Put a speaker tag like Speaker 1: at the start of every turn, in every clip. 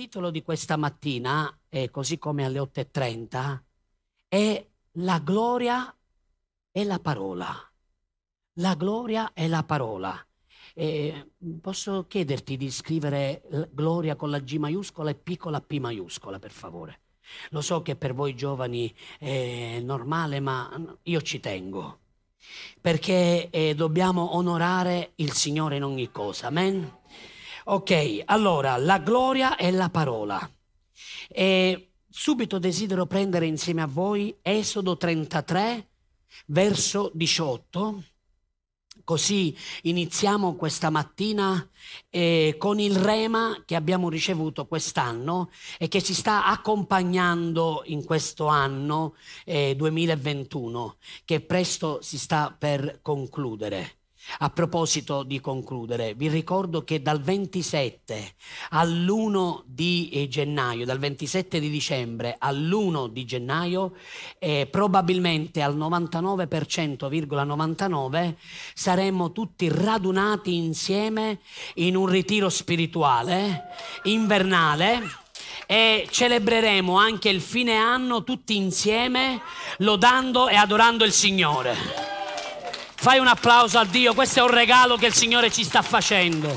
Speaker 1: titolo di questa mattina, eh, così come alle 8.30, è La gloria e la parola. La gloria e la parola. Eh, posso chiederti di scrivere gloria con la G maiuscola e piccola P maiuscola, per favore? Lo so che per voi giovani è normale, ma io ci tengo. Perché eh, dobbiamo onorare il Signore in ogni cosa. Amen? Ok, allora, la gloria è la parola. E subito desidero prendere insieme a voi Esodo 33, verso 18 Così iniziamo questa mattina eh, con il rema che abbiamo ricevuto quest'anno e che ci sta accompagnando in questo anno eh, 2021, che presto si sta per concludere. A proposito di concludere, vi ricordo che dal 27 all'1 di eh, gennaio, dal 27 di dicembre all'1 di gennaio, eh, probabilmente al 99,99 saremmo tutti radunati insieme in un ritiro spirituale invernale e celebreremo anche il fine anno tutti insieme lodando e adorando il Signore. Fai un applauso a Dio, questo è un regalo che il Signore ci sta facendo.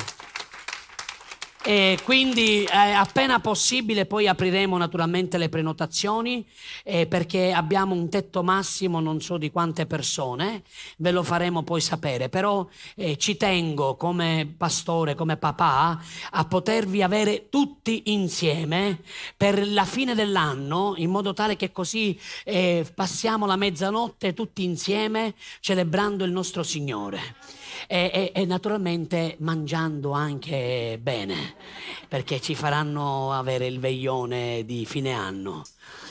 Speaker 1: E quindi eh, appena possibile poi apriremo naturalmente le prenotazioni eh, perché abbiamo un tetto massimo non so di quante persone, ve lo faremo poi sapere, però eh, ci tengo come pastore, come papà a potervi avere tutti insieme per la fine dell'anno in modo tale che così eh, passiamo la mezzanotte tutti insieme celebrando il nostro Signore e, e, e naturalmente mangiando anche bene, perché ci faranno avere il veglione di fine anno,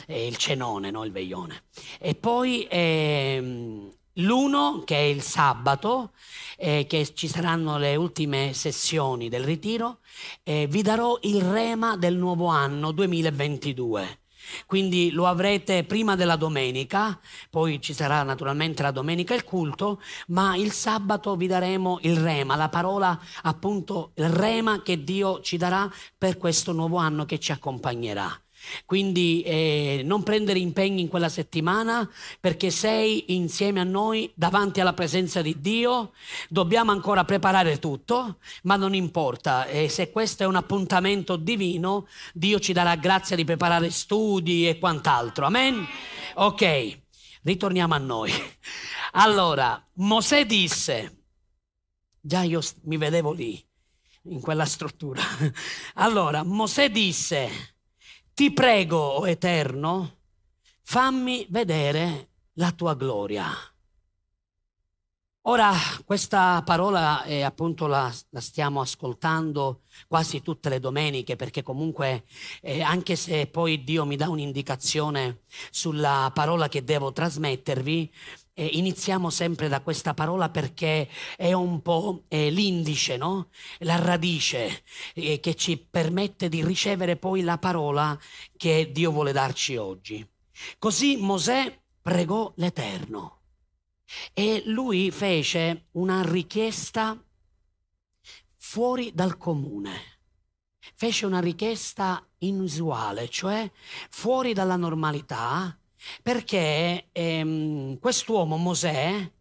Speaker 1: eh, il cenone, no il veglione. E poi ehm, l'uno, che è il sabato, eh, che ci saranno le ultime sessioni del ritiro, eh, vi darò il rema del nuovo anno 2022. Quindi lo avrete prima della domenica, poi ci sarà naturalmente la domenica il culto, ma il sabato vi daremo il rema, la parola appunto il rema che Dio ci darà per questo nuovo anno che ci accompagnerà. Quindi eh, non prendere impegni in quella settimana perché sei insieme a noi davanti alla presenza di Dio. Dobbiamo ancora preparare tutto, ma non importa. Eh, se questo è un appuntamento divino, Dio ci darà grazia di preparare studi e quant'altro. Amen? Ok, ritorniamo a noi. Allora, Mosè disse, già io mi vedevo lì, in quella struttura. Allora, Mosè disse ti prego, o Eterno, fammi vedere la tua gloria. Ora, questa parola eh, appunto la, la, stiamo ascoltando quasi tutte le domeniche perché comunque eh, anche se poi Dio mi dà un'indicazione sulla parola che devo trasmettervi, eh, iniziamo sempre da questa parola perché è un po' l'indice, no? la radice eh, che ci permette di ricevere poi la parola che Dio vuole darci oggi. Così Mosè pregò l'Eterno e lui fece una richiesta fuori dal comune. Fece una richiesta inusuale, cioè fuori dalla normalità, perché ehm, quest'uomo Mosè,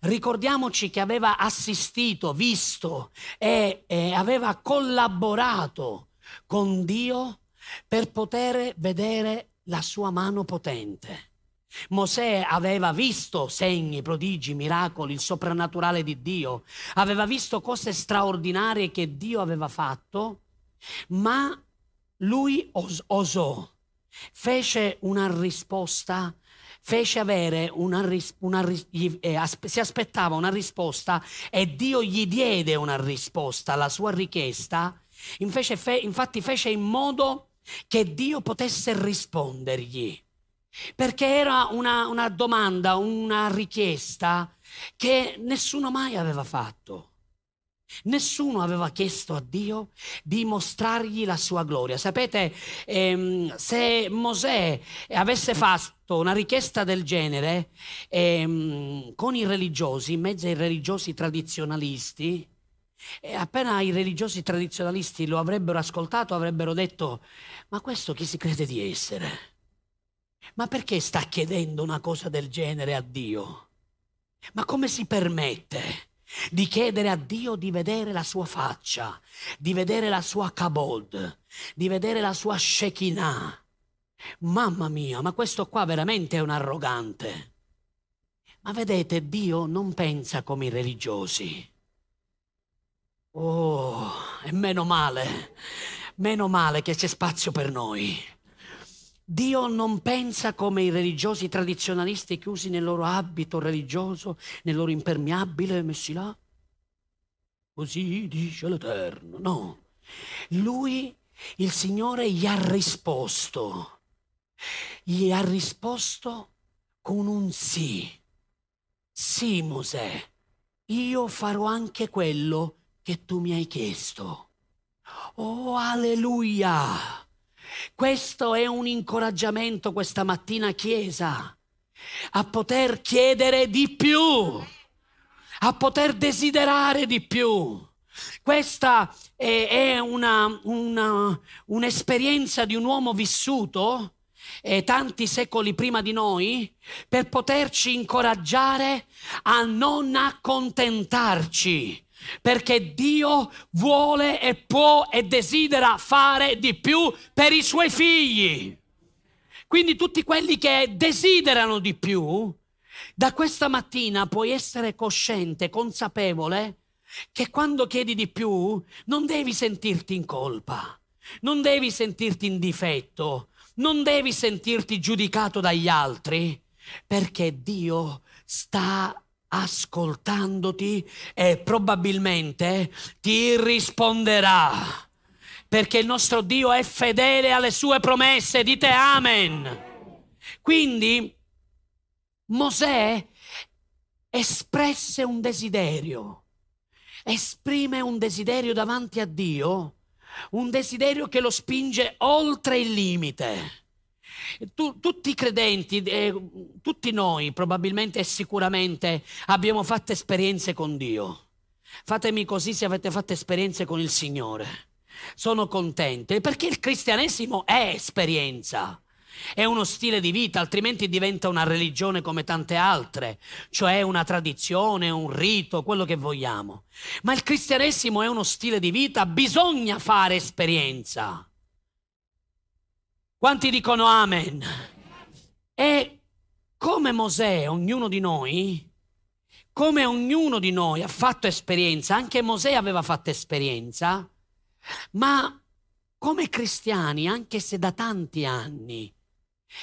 Speaker 1: ricordiamoci che aveva assistito, visto e, e aveva collaborato con Dio per poter vedere la sua mano potente. Mosè aveva visto segni, prodigi, miracoli, il soprannaturale di Dio, aveva visto cose straordinarie che Dio aveva fatto, ma lui os- osò fece una risposta, fece avere una, una eh, si aspettava una risposta e Dio gli diede una risposta alla sua richiesta, fe, infatti fece in modo che Dio potesse rispondergli. Perché era una, una domanda, una richiesta che nessuno mai aveva fatto. Nessuno aveva chiesto a Dio di mostrargli la sua gloria. Sapete, ehm, se Mosè avesse fatto una richiesta del genere ehm, con i religiosi, in mezzo ai religiosi tradizionalisti, E appena i religiosi tradizionalisti lo avrebbero ascoltato, avrebbero detto, ma questo chi si crede di essere? Ma perché sta chiedendo una cosa del genere a Dio? Ma come si permette di chiedere a Dio di vedere la sua faccia, di vedere la sua kabod, di vedere la sua Shekinah? Mamma mia, ma questo qua veramente è un arrogante. Ma vedete, Dio non pensa come i religiosi. Oh, e meno male, meno male che c'è spazio per noi. Dio non pensa come i religiosi tradizionalisti chiusi nel loro abito religioso, nel loro impermeabile messi là. Così dice l'Eterno. No. Lui, il Signore, gli ha risposto. Gli ha risposto con un sì. Sì, Mosè, io farò anche quello che tu mi hai chiesto. Oh, alleluia! Questo è un incoraggiamento questa mattina, Chiesa, a poter chiedere di più, a poter desiderare di più. Questa è, è una, una, un'esperienza di un uomo vissuto eh, tanti secoli prima di noi per poterci incoraggiare a non accontentarci perché Dio vuole e può e desidera fare di più per i suoi figli. Quindi tutti quelli che desiderano di più, da questa mattina puoi essere cosciente, consapevole, che quando chiedi di più non devi sentirti in colpa, non devi sentirti in difetto, non devi sentirti giudicato dagli altri, perché Dio sta ascoltandoti e probabilmente ti risponderà. Perché il nostro Dio è fedele alle sue promesse, dite amen. Quindi Mosè espresse un desiderio, esprime un desiderio davanti a Dio, un desiderio che lo spinge oltre il limite. Tu, tutti i credenti, eh, tutti noi probabilmente e sicuramente abbiamo fatto esperienze con Dio. Fatemi così se avete fatto esperienze con il Signore. Sono contento perché il cristianesimo è esperienza. È uno stile di vita, altrimenti diventa una religione come tante altre, cioè una tradizione, un rito, quello che vogliamo. Ma il cristianesimo è uno stile di vita, bisogna fare esperienza. Quanti dicono amen? E come Mosè, ognuno di noi, come ognuno di noi ha fatto esperienza, anche Mosè aveva fatto esperienza, ma come cristiani, anche se da tanti anni,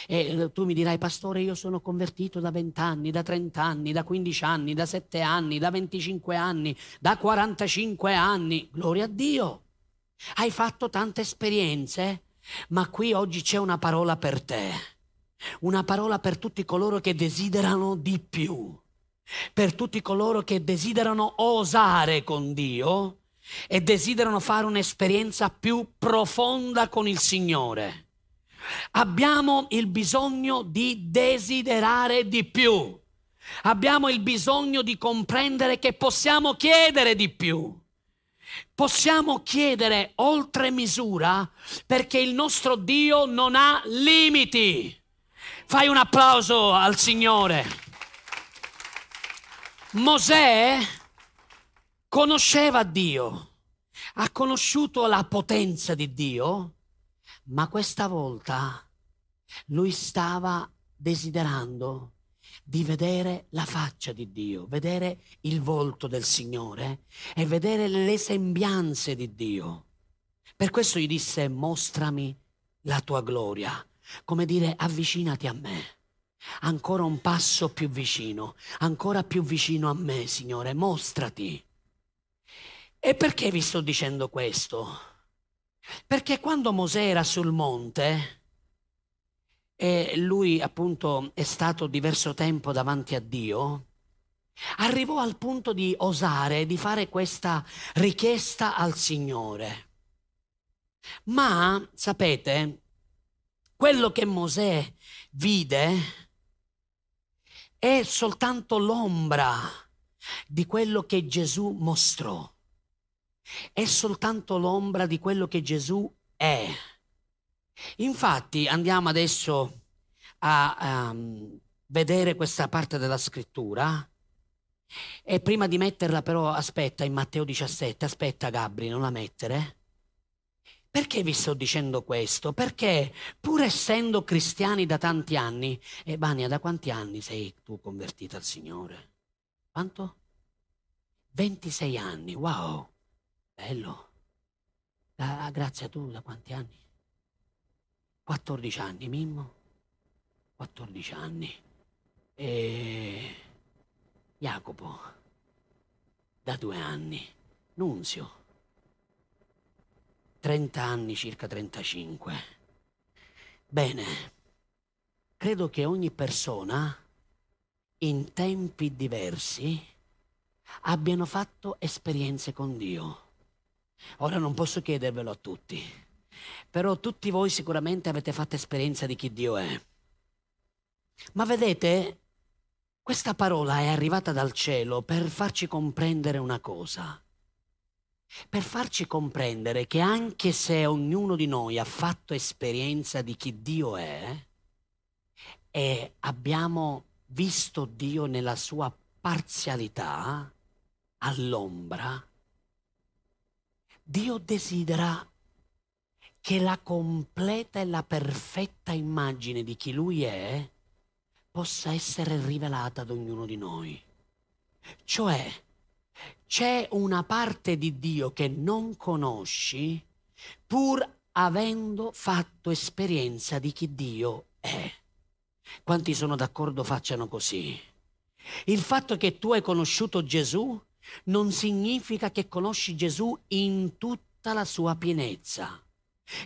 Speaker 1: e tu mi dirai, pastore, io sono convertito da 20 anni, da 30 anni, da 15 anni, da 7 anni, da 25 anni, da 45 anni. Gloria a Dio. Hai fatto tante esperienze? Ma qui oggi c'è una parola per te, una parola per tutti coloro che desiderano di più, per tutti coloro che desiderano osare con Dio e desiderano fare un'esperienza più profonda con il Signore. Abbiamo il bisogno di desiderare di più. Abbiamo il bisogno di comprendere che possiamo chiedere di più possiamo chiedere oltre misura perché il nostro Dio non ha limiti. Fai un applauso al Signore. Mosè conosceva Dio, ha conosciuto la potenza di Dio, ma questa volta lui stava desiderando di vedere la faccia di Dio, vedere il volto del Signore e vedere le sembianze di Dio. Per questo gli disse, mostrami la tua gloria, come dire, avvicinati a me. Ancora un passo più vicino, ancora più vicino a me, Signore, mostrati. E perché vi sto dicendo questo? Perché quando Mosè era sul monte, e lui appunto è stato diverso tempo davanti a Dio, arrivò al punto di osare, di fare questa richiesta al Signore. Ma, sapete, quello che Mosè vide è soltanto l'ombra di quello che Gesù mostrò. è soltanto l'ombra di quello che Gesù è. Infatti andiamo adesso a um, vedere questa parte della scrittura e prima di metterla però aspetta in Matteo 17, aspetta Gabri, non la mettere. Perché vi sto dicendo questo? Perché pur essendo cristiani da tanti anni, e Bania, da quanti anni sei tu convertita al Signore? Quanto? 26 anni, wow, bello. Ah, grazie a tu, da quanti anni? 14 anni, Mimmo? 14 anni. E Jacopo, da due anni. Nunzio, 30 anni, circa 35. Bene, credo che ogni persona, in tempi diversi, abbiano fatto esperienze con Dio. Ora non posso chiedervelo a tutti, però tutti voi sicuramente avete fatto esperienza di chi Dio è. Ma vedete, questa parola è arrivata dal cielo per farci comprendere una cosa per farci comprendere che anche se ognuno di noi ha fatto esperienza di chi Dio è e abbiamo visto Dio nella sua parzialità, all'ombra, Dio desidera che la completa e la perfetta immagine di chi Lui è possa essere rivelata ad ognuno di noi. Cioè, c'è una parte di Dio che non conosci pur avendo fatto esperienza di chi Dio è. Quanti sono d'accordo facciano così? Il fatto che tu hai conosciuto Gesù non significa che conosci Gesù in tutta la sua pienezza,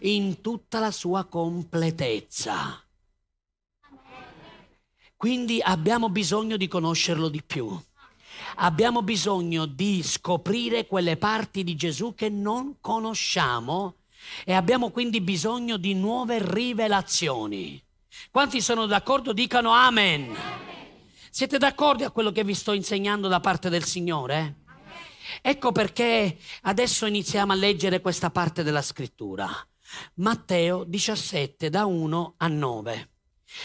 Speaker 1: in tutta la sua completezza. Quindi abbiamo bisogno di conoscerlo di più abbiamo bisogno di scoprire quelle parti di Gesù che non conosciamo e abbiamo quindi bisogno di nuove rivelazioni. Quanti sono d'accordo? Dicano amen. Siete d'accordo a quello che vi sto insegnando da parte del Signore? Ecco perché adesso iniziamo a leggere questa parte della scrittura. Matteo 17 da 1 a 9.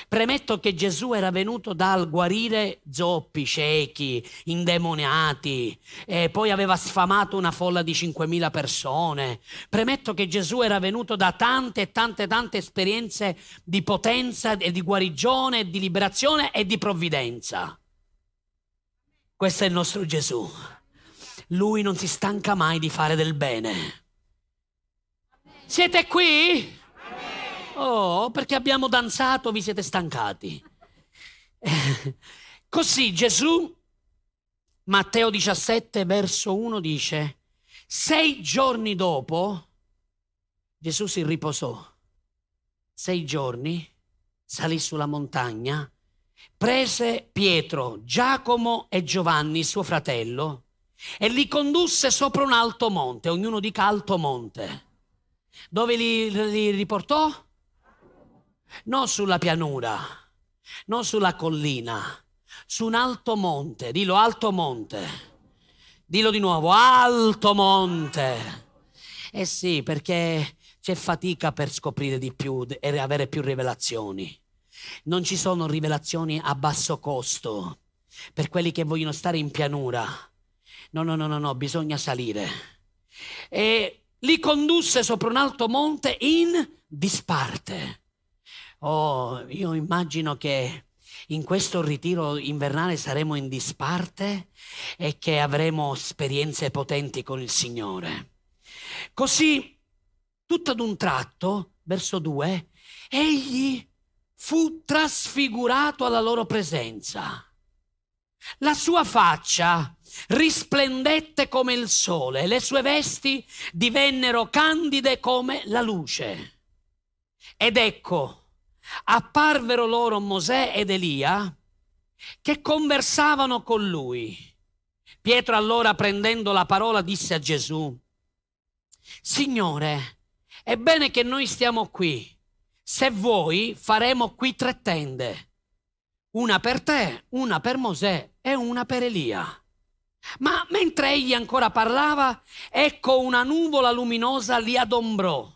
Speaker 1: Premetto che Gesù era venuto dal guarire zoppi, ciechi, indemoniati, e poi aveva sfamato una folla di 5.000 persone. Premetto che Gesù era venuto da tante tante tante esperienze di potenza e di guarigione, di liberazione e di provvidenza. Questo è il nostro Gesù. Lui non si stanca mai di fare del bene. Siete qui? Oh, perché abbiamo danzato, vi siete stancati. Così Gesù, Matteo 17, verso 1 dice, sei giorni dopo, Gesù si riposò. Sei giorni, salì sulla montagna, prese Pietro, Giacomo e Giovanni, suo fratello, e li condusse sopra un alto monte, ognuno dica alto monte. Dove li, li riportò? non sulla pianura, non sulla collina, su un alto monte, dillo alto monte, dillo di nuovo, alto monte. Eh sì, perché c'è fatica per scoprire di più e avere più rivelazioni. Non ci sono rivelazioni a basso costo per quelli che vogliono stare in pianura. No, no, no, no, no, bisogna salire. E li condusse sopra un alto monte in disparte. Oh, io immagino che in questo ritiro invernale saremo in disparte e che avremo esperienze potenti con il Signore. Così, tutto ad un tratto, verso 2, egli fu trasfigurato alla loro presenza. La sua faccia risplendette come il sole, le sue vesti divennero candide come la luce. Ed ecco, apparvero loro Mosè ed Elia che conversavano con lui. Pietro allora prendendo la parola disse a Gesù, Signore, è bene che noi stiamo qui. Se vuoi faremo qui tre tende, una per te, una per Mosè e una per Elia. Ma mentre egli ancora parlava, ecco una nuvola luminosa li adombrò.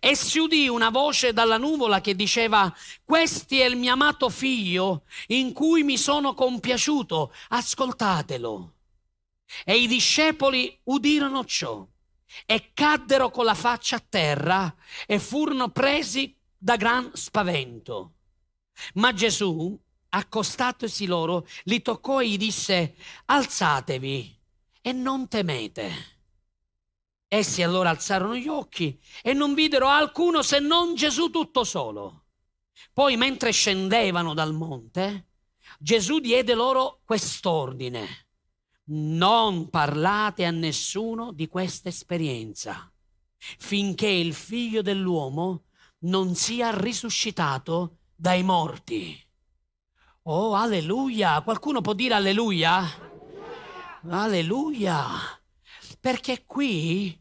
Speaker 1: E si udì una voce dalla nuvola che diceva, Questi è il mio amato figlio in cui mi sono compiaciuto, ascoltatelo. E i discepoli udirono ciò e caddero con la faccia a terra e furono presi da gran spavento. Ma Gesù, accostatosi loro, li toccò e gli disse, alzatevi e non temete. Essi allora alzarono gli occhi e non videro alcuno se non Gesù tutto solo. Poi mentre scendevano dal monte, Gesù diede loro quest'ordine. Non parlate a nessuno di questa esperienza finché il figlio dell'uomo non sia risuscitato dai morti. Oh, alleluia! Qualcuno può dire alleluia? Alleluia! Perché qui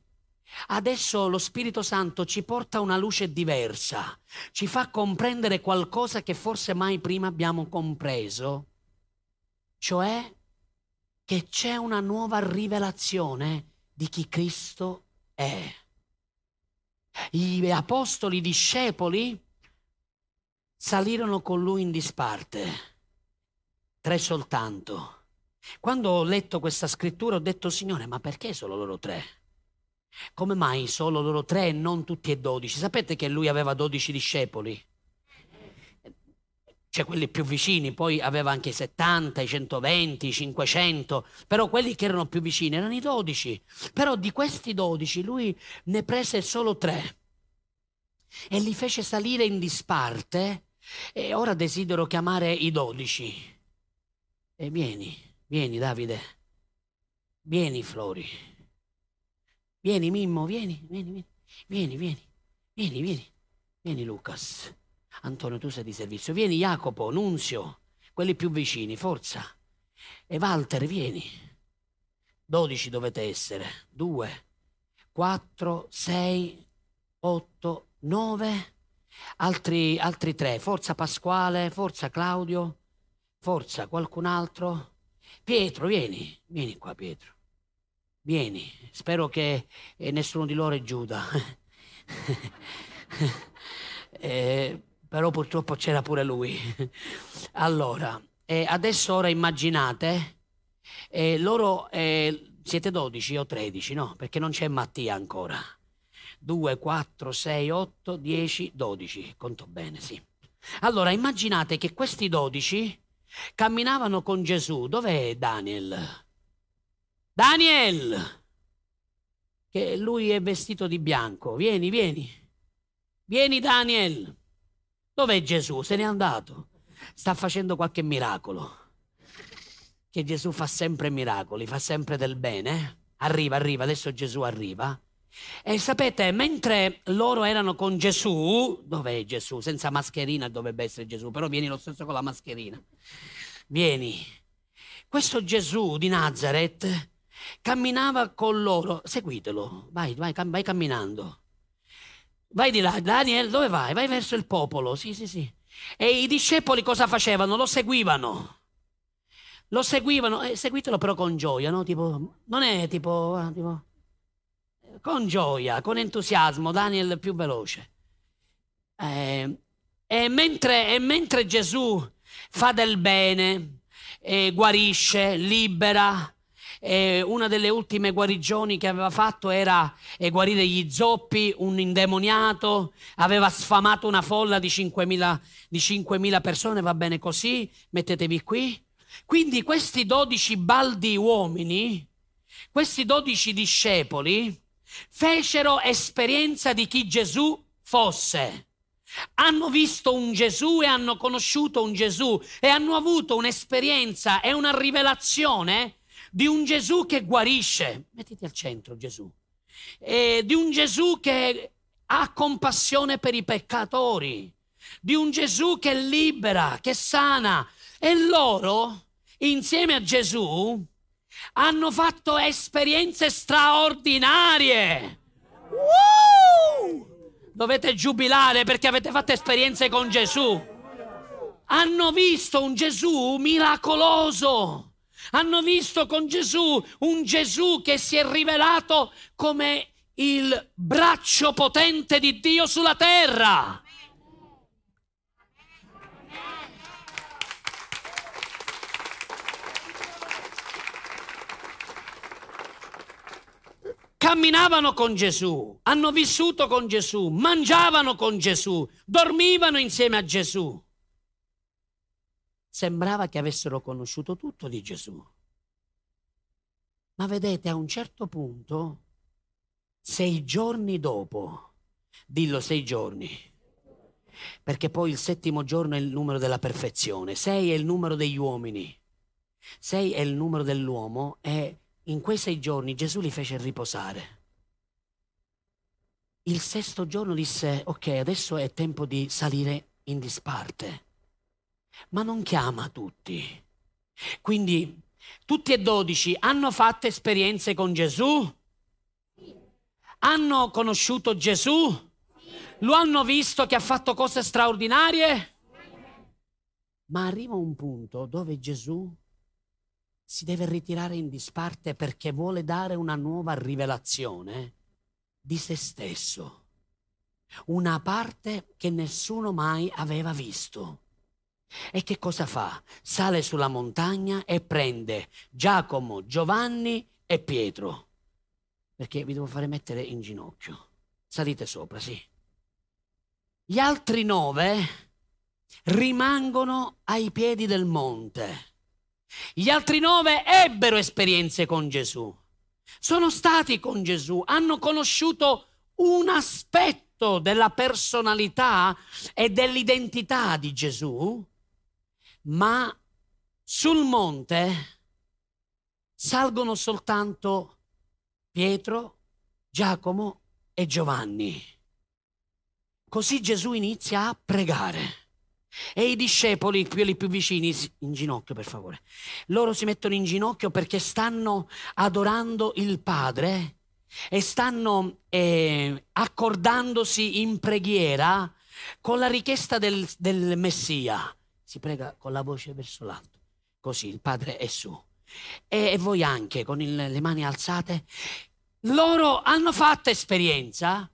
Speaker 1: adesso lo Spirito Santo ci porta una luce diversa, ci fa comprendere qualcosa che forse mai prima abbiamo compreso, cioè che c'è una nuova rivelazione di chi Cristo è. Gli apostoli discepoli salirono con lui in disparte tre soltanto. Quando ho letto questa scrittura ho detto, Signore, ma perché solo loro tre? Come mai solo loro tre e non tutti e dodici? Sapete che lui aveva dodici discepoli? Cioè quelli più vicini, poi aveva anche i 70, i 120, i 500, però quelli che erano più vicini erano i dodici. Però di questi dodici lui ne prese solo tre e li fece salire in disparte e ora desidero chiamare i dodici. E vieni, vieni Davide, vieni Flori, vieni Mimmo, vieni, vieni, vieni, vieni, vieni, vieni, vieni, vieni Lucas, Antonio tu sei di servizio, vieni Jacopo, Nunzio, quelli più vicini, forza, e Walter, vieni, dodici dovete essere, due, quattro, sei, otto, nove, altri, altri tre, forza Pasquale, forza Claudio, Forza, qualcun altro? Pietro, vieni, vieni qua Pietro. Vieni, spero che eh, nessuno di loro è Giuda. eh, però purtroppo c'era pure lui. allora, eh, adesso ora immaginate, eh, loro eh, siete 12 o 13, no? Perché non c'è Mattia ancora. 2, 4, 6, 8, 10, 12, conto bene, sì. Allora, immaginate che questi 12 Camminavano con Gesù. Dov'è Daniel? Daniel! Che lui è vestito di bianco. Vieni, vieni. Vieni Daniel. Dov'è Gesù? Se n'è andato. Sta facendo qualche miracolo. Che Gesù fa sempre miracoli, fa sempre del bene. Arriva, arriva, adesso Gesù arriva. E sapete, mentre loro erano con Gesù, dov'è Gesù? Senza mascherina dovrebbe essere Gesù, però vieni lo stesso con la mascherina. Vieni. Questo Gesù di Nazareth camminava con loro. Seguitelo, vai, vai, vai camminando. Vai di là, Daniel, dove vai? Vai verso il popolo, sì, sì, sì. E i discepoli cosa facevano? Lo seguivano. Lo seguivano, eh, seguitelo però con gioia, no? Tipo, non è tipo, ah, tipo con gioia, con entusiasmo, Daniel più veloce. Eh, e, mentre, e, mentre, Gesù fa del bene, eh, guarisce, libera, eh, una delle ultime guarigioni che aveva fatto era eh, guarire gli zoppi, un indemoniato, aveva sfamato una folla di 5.000, di 5.000 persone, va bene così, mettetevi qui. Quindi questi dodici baldi uomini, questi dodici discepoli, fecero esperienza di chi Gesù fosse. Hanno visto un Gesù e hanno conosciuto un Gesù e hanno avuto un'esperienza e una rivelazione di un Gesù che guarisce. Mettiti al centro Gesù. E di un Gesù che ha compassione per i peccatori. Di un Gesù che libera, che sana. E loro, insieme a Gesù, hanno fatto esperienze straordinarie. Uh! Dovete giubilare perché avete fatto esperienze con Gesù. Hanno visto un Gesù miracoloso, Hanno visto con Gesù un Gesù che si è rivelato come il braccio potente di Dio sulla terra. Camminavano con Gesù, hanno vissuto con Gesù, mangiavano con Gesù, dormivano insieme a Gesù. Sembrava che avessero conosciuto tutto di Gesù. Ma vedete, a un certo punto, sei giorni dopo, dillo sei giorni, perché poi il settimo giorno è il numero della perfezione, sei è il numero degli uomini, sei è il numero dell'uomo e in quei sei giorni Gesù li fece riposare. Il sesto giorno disse, ok, adesso è tempo di salire in disparte, ma non chiama tutti. Quindi tutti e dodici hanno fatto esperienze con Gesù? Hanno conosciuto Gesù? Lo hanno visto che ha fatto cose straordinarie? Ma arriva un punto dove Gesù si deve ritirare in disparte perché vuole dare una nuova rivelazione di se stesso, una parte che nessuno mai aveva visto. E che cosa fa? Sale sulla montagna e prende Giacomo, Giovanni e Pietro. Perché vi devo fare mettere in ginocchio. Salite sopra, sì. Gli altri nove rimangono ai piedi del monte gli altri nove ebbero esperienze con Gesù, sono stati con Gesù, hanno conosciuto un aspetto della personalità e dell'identità di Gesù, ma sul monte salgono soltanto Pietro, Giacomo e Giovanni. Così Gesù inizia a pregare. E i discepoli, quelli più vicini, in ginocchio per favore, loro si mettono in ginocchio perché stanno adorando il Padre e stanno eh, accordandosi in preghiera con la richiesta del, del Messia. Si prega con la voce verso l'alto, così il Padre è su. E, e voi anche con il, le mani alzate. Loro hanno fatto esperienza,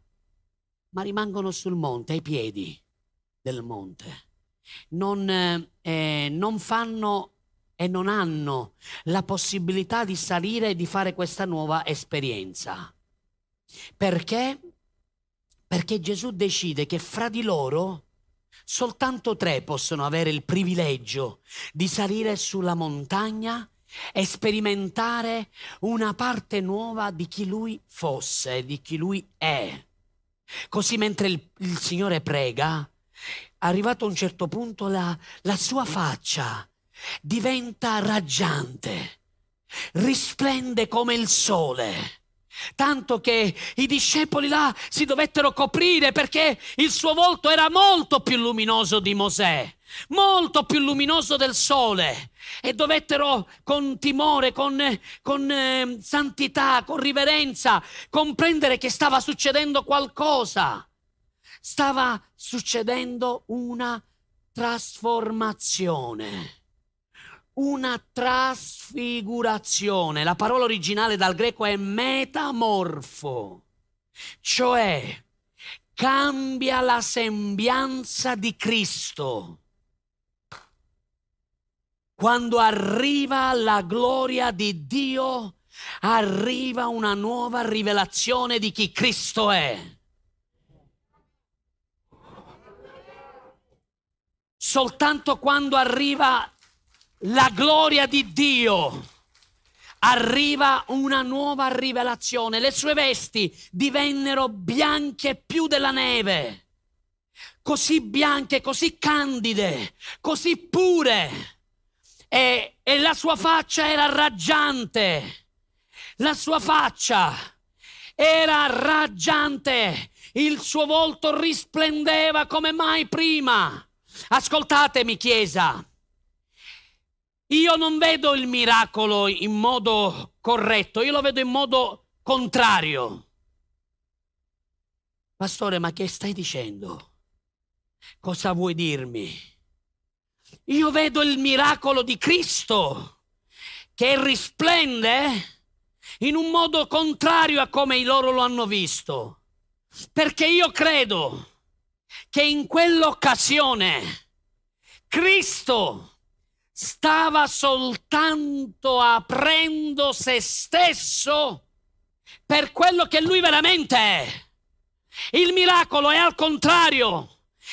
Speaker 1: ma rimangono sul monte, ai piedi del monte non, eh, non fanno e non hanno la possibilità di salire e di fare questa nuova esperienza. Perché? Perché Gesù decide che fra di loro soltanto tre possono avere il privilegio di salire sulla montagna e sperimentare una parte nuova di chi lui fosse, di chi lui è. Così mentre il, il Signore prega, arrivato a un certo punto la, la sua faccia diventa raggiante, risplende come il sole. Tanto che i discepoli là si dovettero coprire perché il suo volto era molto più luminoso di Mosè, molto più luminoso del sole. E dovettero con timore, con, con eh, santità, con riverenza, comprendere che stava succedendo qualcosa stava succedendo una trasformazione, una trasfigurazione. La parola originale dal greco è metamorfo, cioè cambia la sembianza di Cristo. Quando arriva la gloria di Dio, arriva una nuova rivelazione di chi Cristo è. Soltanto quando arriva la gloria di Dio arriva una nuova rivelazione. Le sue vesti divennero bianche più della neve, così bianche, così candide, così pure. E, e la sua faccia era raggiante. La sua faccia era raggiante. Il suo volto risplendeva come mai prima. Ascoltatemi, Chiesa. Io non vedo il miracolo in modo corretto, io lo vedo in modo contrario. Pastore, ma che stai dicendo? Cosa vuoi dirmi? Io vedo il miracolo di Cristo che risplende in un modo contrario a come loro lo hanno visto. Perché io credo che in quell'occasione Cristo stava soltanto aprendo se stesso per quello che lui veramente è. Il miracolo è al contrario.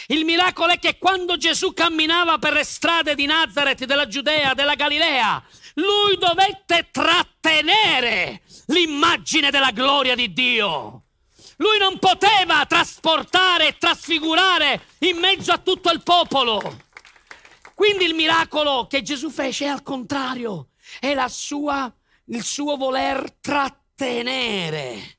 Speaker 1: Il miracolo è che quando Gesù camminava per le strade di Nazareth, della Giudea, della Galilea, lui dovette trattenere l'immagine della gloria di Dio. Lui non poteva trasportare e trasfigurare in mezzo a tutto il popolo. Quindi il miracolo che Gesù fece è al contrario, è sua, il suo voler trattenere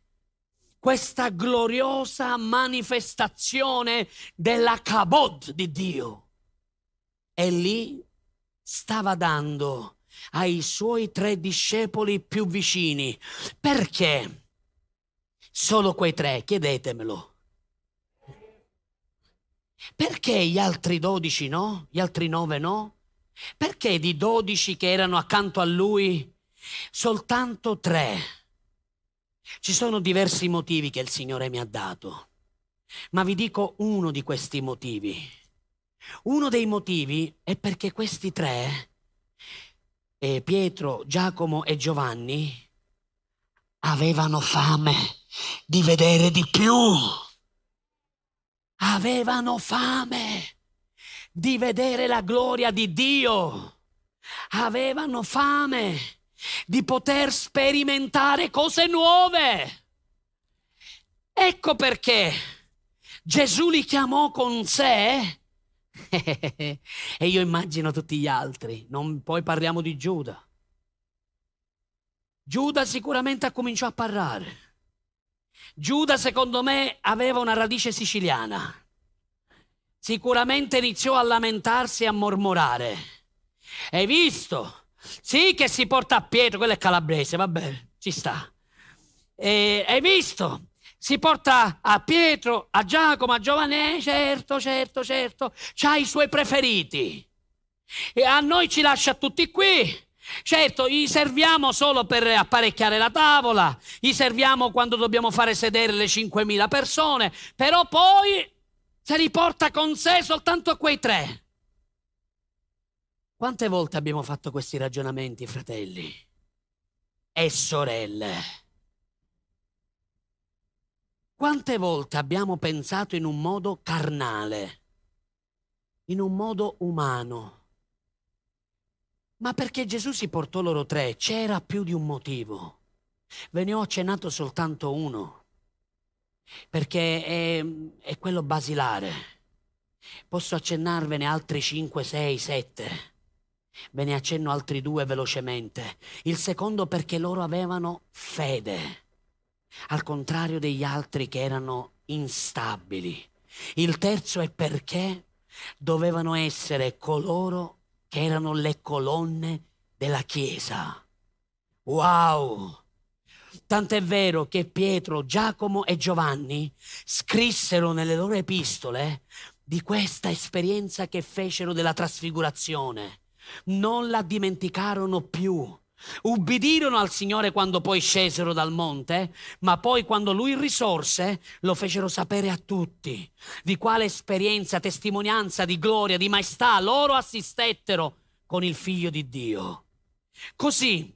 Speaker 1: questa gloriosa manifestazione della kabod di Dio. E lì stava dando ai suoi tre discepoli più vicini. Perché? Solo quei tre, chiedetemelo. Perché gli altri dodici no? Gli altri nove no? Perché di dodici che erano accanto a lui soltanto tre? Ci sono diversi motivi che il Signore mi ha dato, ma vi dico uno di questi motivi. Uno dei motivi è perché questi tre, eh, Pietro, Giacomo e Giovanni, avevano fame di vedere di più. Avevano fame di vedere la gloria di Dio. Avevano fame di poter sperimentare cose nuove. Ecco perché Gesù li chiamò con sé e io immagino tutti gli altri, non, poi parliamo di Giuda. Giuda sicuramente ha cominciato a parlare. Giuda secondo me aveva una radice siciliana. Sicuramente iniziò a lamentarsi e a mormorare. Hai visto? Sì, che si porta a Pietro, quello è calabrese, vabbè, ci sta. E, hai visto? Si porta a Pietro, a Giacomo, a Giovanni, eh, certo, certo, certo, c'ha i suoi preferiti. E a noi ci lascia tutti qui. Certo, gli serviamo solo per apparecchiare la tavola, gli serviamo quando dobbiamo fare sedere le 5.000 persone, però poi se li porta con sé soltanto quei tre. Quante volte abbiamo fatto questi ragionamenti, fratelli e sorelle? Quante volte abbiamo pensato in un modo carnale, in un modo umano? Ma perché Gesù si portò loro tre, c'era più di un motivo. Ve ne ho accennato soltanto uno, perché è, è quello basilare. Posso accennarvene altri cinque, sei, sette Ve ne accenno altri due velocemente. Il secondo perché loro avevano fede, al contrario degli altri che erano instabili. Il terzo è perché dovevano essere coloro che erano le colonne della Chiesa. Wow! Tant'è vero che Pietro, Giacomo e Giovanni scrissero nelle loro epistole di questa esperienza che fecero della trasfigurazione non la dimenticarono più. Ubbidirono al Signore quando poi scesero dal monte, ma poi quando lui risorse lo fecero sapere a tutti di quale esperienza, testimonianza di gloria, di maestà loro assistettero con il figlio di Dio. Così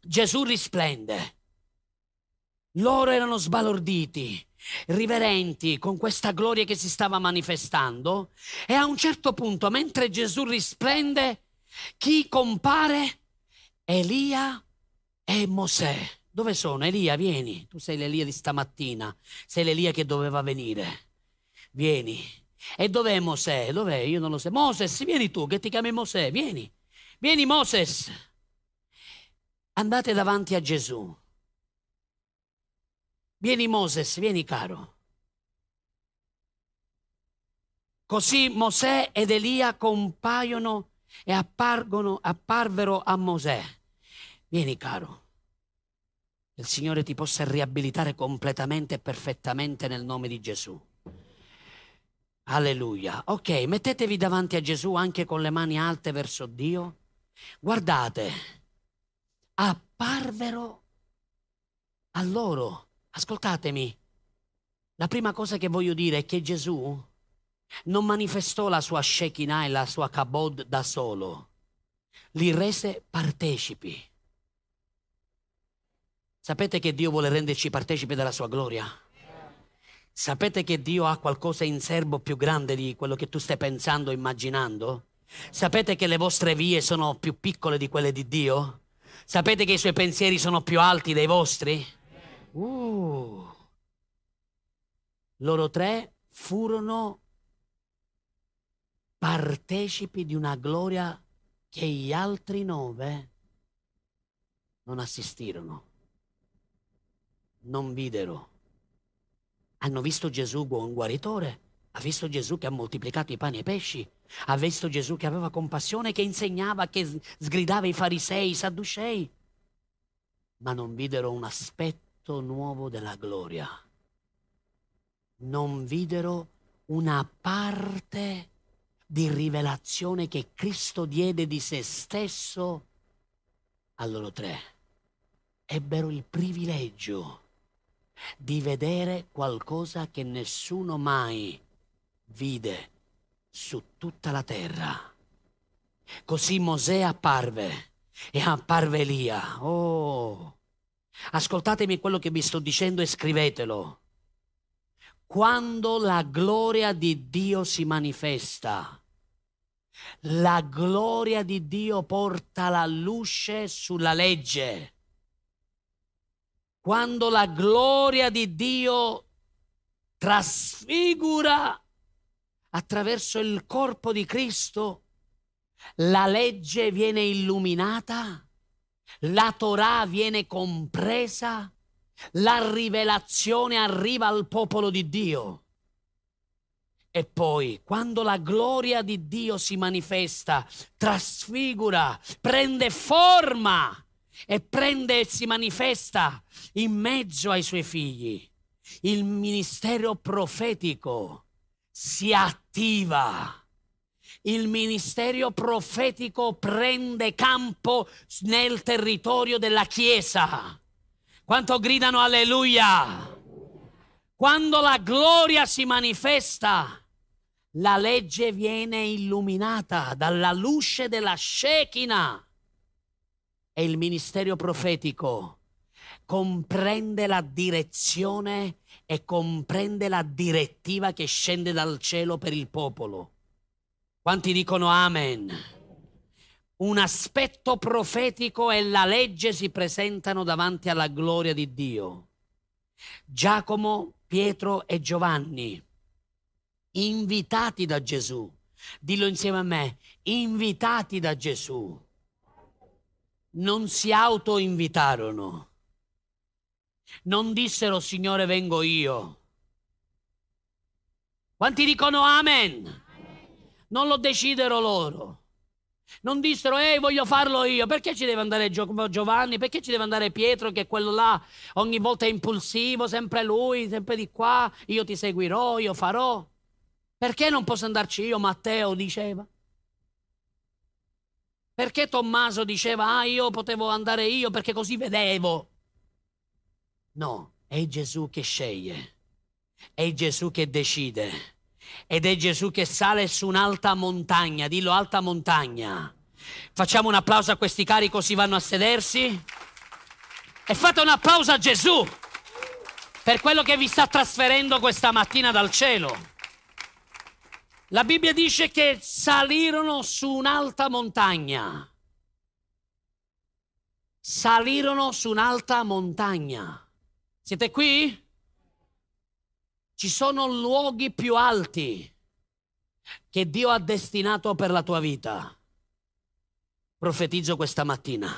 Speaker 1: Gesù risplende. Loro erano sbalorditi, riverenti con questa gloria che si stava manifestando e a un certo punto, mentre Gesù risplende, chi compare? Elia e Mosè. Dove sono? Elia, vieni. Tu sei l'Elia di stamattina. Sei l'Elia che doveva venire. Vieni. E dov'è Mosè? Dov'è? Io non lo so. Moses, vieni tu, che ti chiami Mosè. Vieni. Vieni Moses. Andate davanti a Gesù. Vieni Moses, vieni caro. Così Mosè ed Elia compaiono e apparvero a Mosè. Vieni caro, il Signore ti possa riabilitare completamente e perfettamente nel nome di Gesù. Alleluia. Ok, mettetevi davanti a Gesù anche con le mani alte verso Dio. Guardate, apparvero a loro. Ascoltatemi, la prima cosa che voglio dire è che Gesù non manifestò la sua Shekinah e la sua Kabod da solo, li rese partecipi. Sapete che Dio vuole renderci partecipi della sua gloria? Sapete che Dio ha qualcosa in serbo più grande di quello che tu stai pensando, immaginando? Sapete che le vostre vie sono più piccole di quelle di Dio? Sapete che i suoi pensieri sono più alti dei vostri? Uh. Loro tre furono partecipi di una gloria che gli altri nove non assistirono, non videro. Hanno visto Gesù buon guaritore, ha visto Gesù che ha moltiplicato i pani e i pesci, ha visto Gesù che aveva compassione, che insegnava, che sgridava i farisei, i sadducei, ma non videro un aspetto nuovo della gloria. Non videro una parte di rivelazione che Cristo diede di se stesso a loro tre. Ebbero il privilegio di vedere qualcosa che nessuno mai vide su tutta la terra. Così Mosè apparve e apparve Elia. Oh, ascoltatemi quello che vi sto dicendo e scrivetelo. Quando la gloria di Dio si manifesta, la gloria di Dio porta la luce sulla legge. Quando la gloria di Dio trasfigura attraverso il corpo di Cristo, la legge viene illuminata, la Torah viene compresa, la rivelazione arriva al popolo di Dio. E poi, quando la gloria di Dio si manifesta, trasfigura, prende forma e prende e si manifesta in mezzo ai suoi figli, il ministero profetico si attiva. Il ministero profetico prende campo nel territorio della Chiesa. Quanto gridano alleluia? Quando la gloria si manifesta, la legge viene illuminata dalla luce della Shekinah e il ministero profetico comprende la direzione e comprende la direttiva che scende dal cielo per il popolo. Quanti dicono amen? Un aspetto profetico e la legge si presentano davanti alla gloria di Dio. Giacomo, Pietro e Giovanni, invitati da Gesù, dillo insieme a me, invitati da Gesù, non si autoinvitarono non dissero Signore vengo io. Quanti dicono amen? Non lo decidero loro. Non dissero, ehi, voglio farlo io. Perché ci deve andare Giovanni? Perché ci deve andare Pietro, che è quello là ogni volta è impulsivo, sempre lui, sempre di qua. Io ti seguirò, io farò. Perché non posso andarci io? Matteo diceva. Perché Tommaso diceva, ah, io potevo andare io perché così vedevo. No, è Gesù che sceglie, è Gesù che decide ed è Gesù che sale su un'alta montagna, dillo alta montagna. Facciamo un applauso a questi cari così vanno a sedersi e fate un applauso a Gesù per quello che vi sta trasferendo questa mattina dal cielo. La Bibbia dice che salirono su un'alta montagna. Salirono su un'alta montagna. Siete qui? Ci sono luoghi più alti che Dio ha destinato per la tua vita. Profetizzo questa mattina.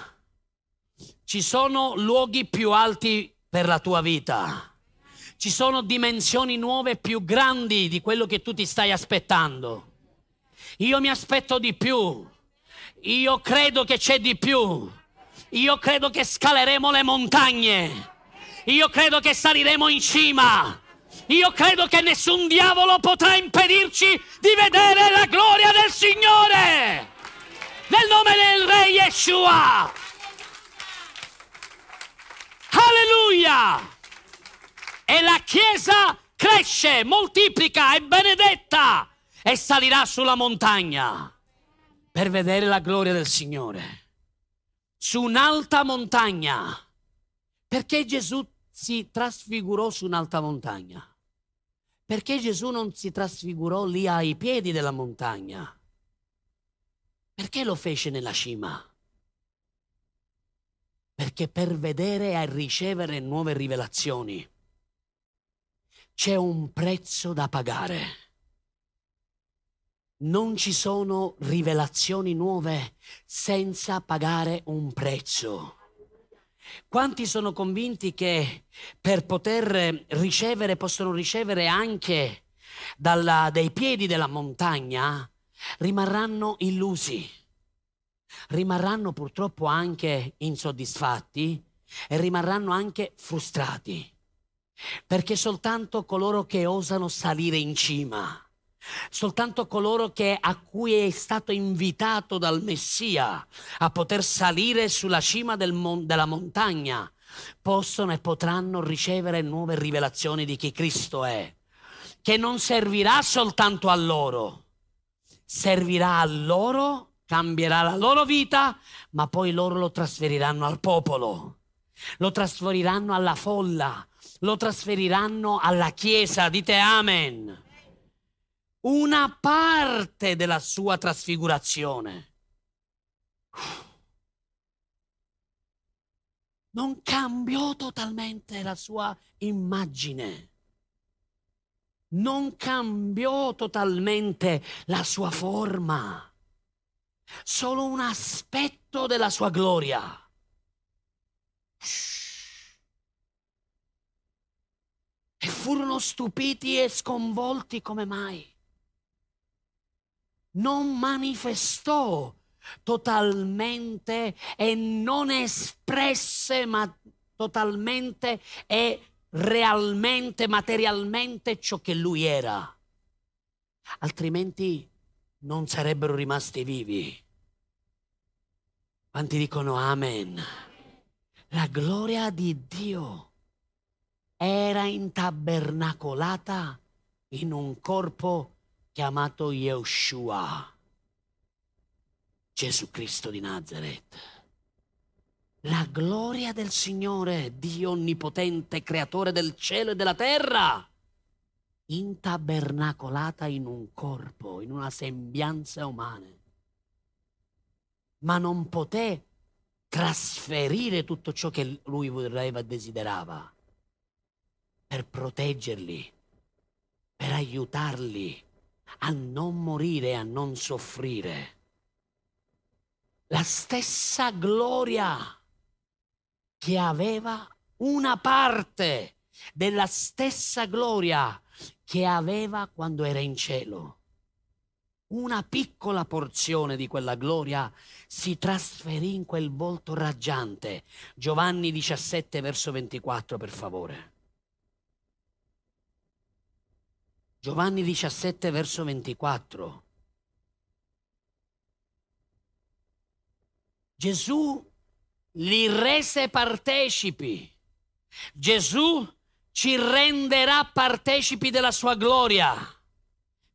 Speaker 1: Ci sono luoghi più alti per la tua vita. Ci sono dimensioni nuove più grandi di quello che tu ti stai aspettando. Io mi aspetto di più. Io credo che c'è di più. Io credo che scaleremo le montagne. Io credo che saliremo in cima. Io credo che nessun diavolo potrà impedirci di vedere la gloria del Signore. Nel nome del Re Yeshua. Alleluia! E la Chiesa cresce, moltiplica, è benedetta e salirà sulla montagna per vedere la gloria del Signore. Su un'alta montagna. Perché Gesù si trasfigurò su un'alta montagna? Perché Gesù non si trasfigurò lì ai piedi della montagna? Perché lo fece nella cima? Perché per vedere e ricevere nuove rivelazioni c'è un prezzo da pagare. Non ci sono rivelazioni nuove senza pagare un prezzo. Quanti sono convinti che per poter ricevere, possono ricevere anche dalla, dai piedi della montagna, rimarranno illusi, rimarranno purtroppo anche insoddisfatti e rimarranno anche frustrati, perché soltanto coloro che osano salire in cima, Soltanto coloro che, a cui è stato invitato dal Messia a poter salire sulla cima del mon- della montagna possono e potranno ricevere nuove rivelazioni di chi Cristo è, che non servirà soltanto a loro, servirà a loro, cambierà la loro vita, ma poi loro lo trasferiranno al popolo, lo trasferiranno alla folla, lo trasferiranno alla Chiesa. Dite Amen una parte della sua trasfigurazione. Non cambiò totalmente la sua immagine. Non cambiò totalmente la sua forma. Solo un aspetto della sua gloria. E furono stupiti e sconvolti come mai non manifestò totalmente e non espresse ma totalmente e realmente, materialmente ciò che lui era. Altrimenti non sarebbero rimasti vivi. Quanti dicono amen? La gloria di Dio era intabernacolata in un corpo chiamato Yeshua, Gesù Cristo di Nazareth. La gloria del Signore, Dio onnipotente, creatore del cielo e della terra, intabernacolata in un corpo, in una sembianza umana. Ma non poté trasferire tutto ciò che lui voleva e desiderava per proteggerli, per aiutarli, a non morire, a non soffrire. La stessa gloria che aveva una parte della stessa gloria che aveva quando era in cielo. Una piccola porzione di quella gloria si trasferì in quel volto raggiante. Giovanni 17, verso 24, per favore. Giovanni 17 verso 24. Gesù li rese partecipi. Gesù ci renderà partecipi della sua gloria.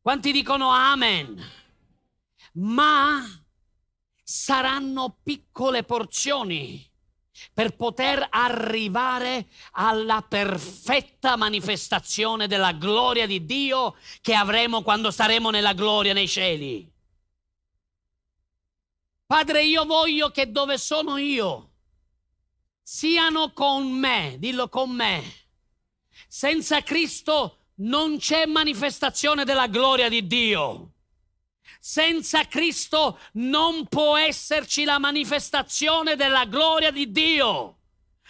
Speaker 1: Quanti dicono amen? Ma saranno piccole porzioni per poter arrivare alla perfetta manifestazione della gloria di Dio che avremo quando saremo nella gloria nei cieli. Padre, io voglio che dove sono io siano con me, dillo con me. Senza Cristo non c'è manifestazione della gloria di Dio. Senza Cristo non può esserci la manifestazione della gloria di Dio.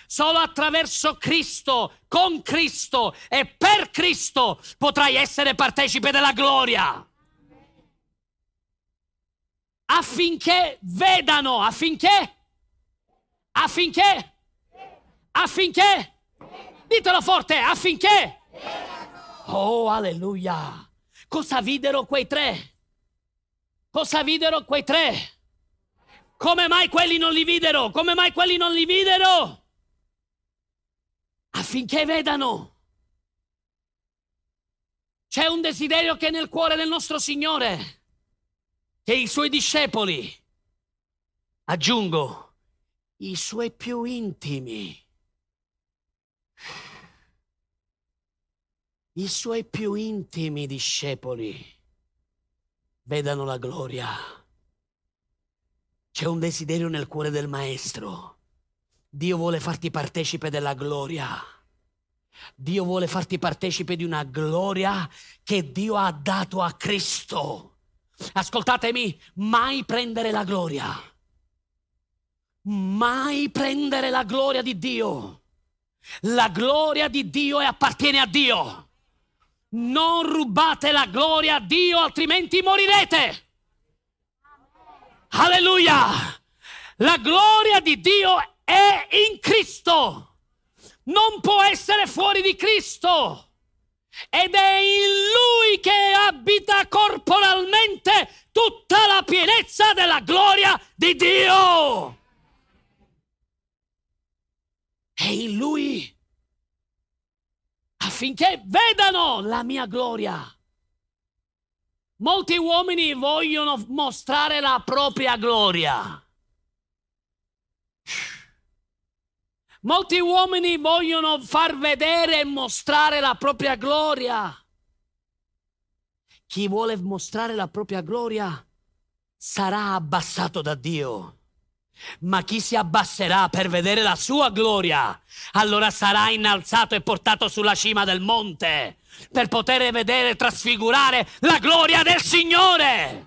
Speaker 1: Solo attraverso Cristo, con Cristo e per Cristo potrai essere partecipe della gloria. Affinché vedano, affinché, affinché, affinché, ditelo forte, affinché. Oh, alleluia. Cosa videro quei tre? Cosa videro quei tre? Come mai quelli non li videro? Come mai quelli non li videro? affinché vedano. C'è un desiderio che è nel cuore del nostro Signore, che i suoi discepoli, aggiungo, i suoi più intimi, i suoi più intimi discepoli vedano la gloria. C'è un desiderio nel cuore del Maestro. Dio vuole farti partecipe della gloria. Dio vuole farti partecipe di una gloria che Dio ha dato a Cristo. Ascoltatemi, mai prendere la gloria. Mai prendere la gloria di Dio. La gloria di Dio appartiene a Dio. Non rubate la gloria a Dio, altrimenti morirete. Alleluia! La gloria di Dio è in Cristo non può essere fuori di Cristo. Ed è in Lui che abita corporalmente tutta la pienezza della gloria di Dio. È in Lui affinché vedano la mia gloria. Molti uomini vogliono mostrare la propria gloria. Molti uomini vogliono far vedere e mostrare la propria gloria. Chi vuole mostrare la propria gloria sarà abbassato da Dio. Ma chi si abbasserà per vedere la sua gloria, allora sarà innalzato e portato sulla cima del monte per poter vedere trasfigurare la gloria del Signore.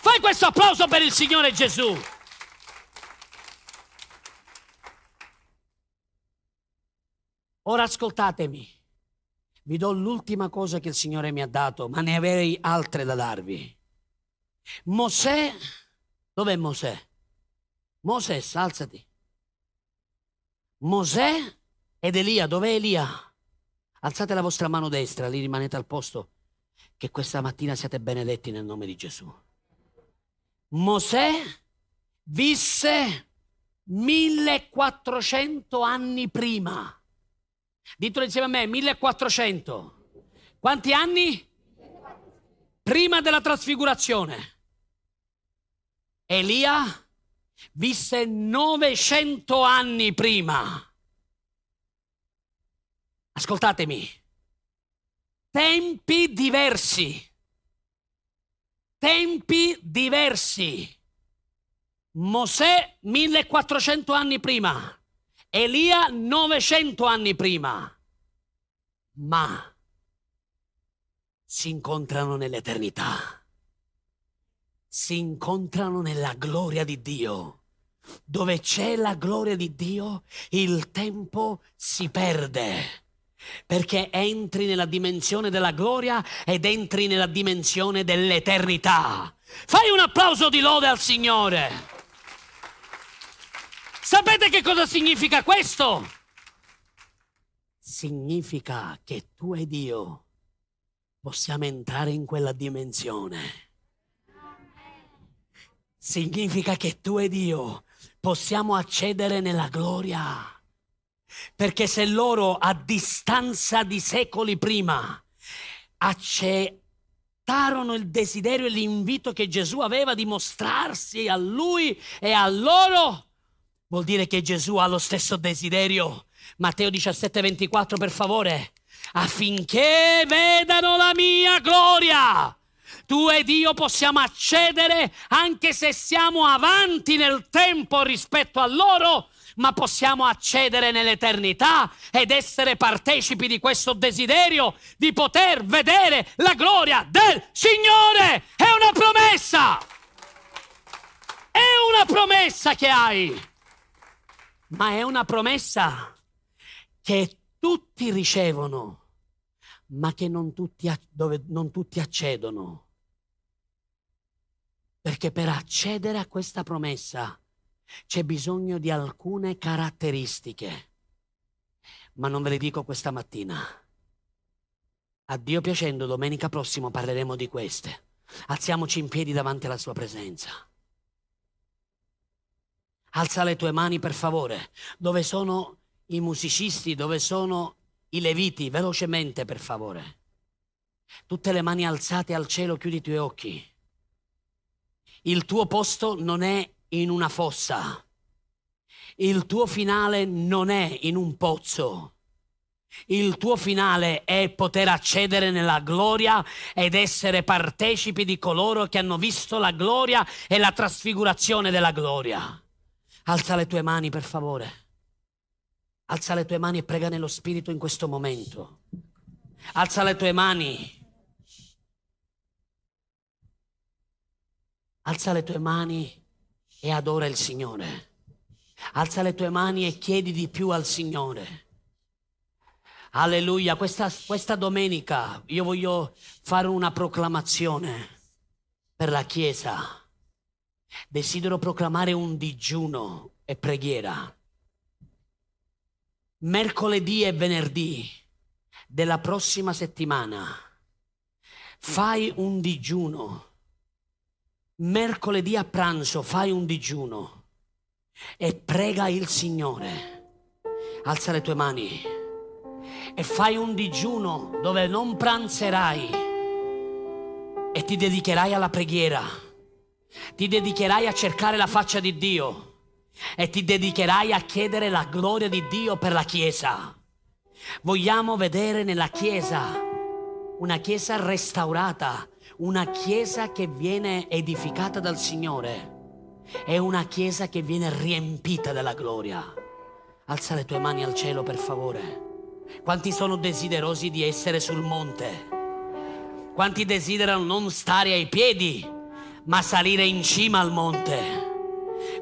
Speaker 1: Fai questo applauso per il Signore Gesù. Ora ascoltatemi, vi do l'ultima cosa che il Signore mi ha dato, ma ne avrei altre da darvi. Mosè, dov'è Mosè? Mosè, alzati. Mosè ed Elia, dov'è Elia? Alzate la vostra mano destra, lì rimanete al posto, che questa mattina siate benedetti nel nome di Gesù. Mosè visse 1400 anni prima Ditelo insieme a me, 1400. Quanti anni? Prima della trasfigurazione. Elia visse 900 anni prima. Ascoltatemi. Tempi diversi. Tempi diversi. Mosè 1400 anni prima. Elia 900 anni prima, ma si incontrano nell'eternità, si incontrano nella gloria di Dio. Dove c'è la gloria di Dio, il tempo si perde perché entri nella dimensione della gloria ed entri nella dimensione dell'eternità. Fai un applauso di lode al Signore. Sapete che cosa significa questo? Significa che tu ed io possiamo entrare in quella dimensione. Significa che tu ed io possiamo accedere nella gloria. Perché se loro a distanza di secoli prima accettarono il desiderio e l'invito che Gesù aveva di mostrarsi a lui e a loro, Vuol dire che Gesù ha lo stesso desiderio. Matteo 17, 24, per favore. Affinché vedano la mia gloria. Tu ed io possiamo accedere anche se siamo avanti nel tempo rispetto a loro, ma possiamo accedere nell'eternità ed essere partecipi di questo desiderio di poter vedere la gloria del Signore. È una promessa. È una promessa che hai ma è una promessa che tutti ricevono, ma che non tutti, dove non tutti accedono. Perché per accedere a questa promessa c'è bisogno di alcune caratteristiche, ma non ve le dico questa mattina. A Dio piacendo, domenica prossima parleremo di queste. Alziamoci in piedi davanti alla sua presenza. Alza le tue mani per favore. Dove sono i musicisti? Dove sono i leviti? Velocemente per favore. Tutte le mani alzate al cielo, chiudi i tuoi occhi. Il tuo posto non è in una fossa. Il tuo finale non è in un pozzo. Il tuo finale è poter accedere nella gloria ed essere partecipi di coloro che hanno visto la gloria e la trasfigurazione della gloria. Alza le tue mani, per favore. Alza le tue mani e prega nello Spirito in questo momento. Alza le tue mani. Alza le tue mani e adora il Signore. Alza le tue mani e chiedi di più al Signore. Alleluia, questa, questa domenica io voglio fare una proclamazione per la Chiesa. Desidero proclamare un digiuno e preghiera. Mercoledì e venerdì della prossima settimana fai un digiuno. Mercoledì a pranzo fai un digiuno e prega il Signore. Alza le tue mani e fai un digiuno dove non pranzerai e ti dedicherai alla preghiera. Ti dedicherai a cercare la faccia di Dio e ti dedicherai a chiedere la gloria di Dio per la Chiesa. Vogliamo vedere nella Chiesa una Chiesa restaurata, una Chiesa che viene edificata dal Signore è una chiesa che viene riempita della gloria. Alza le tue mani al cielo per favore. Quanti sono desiderosi di essere sul monte? Quanti desiderano non stare ai piedi, ma salire in cima al monte?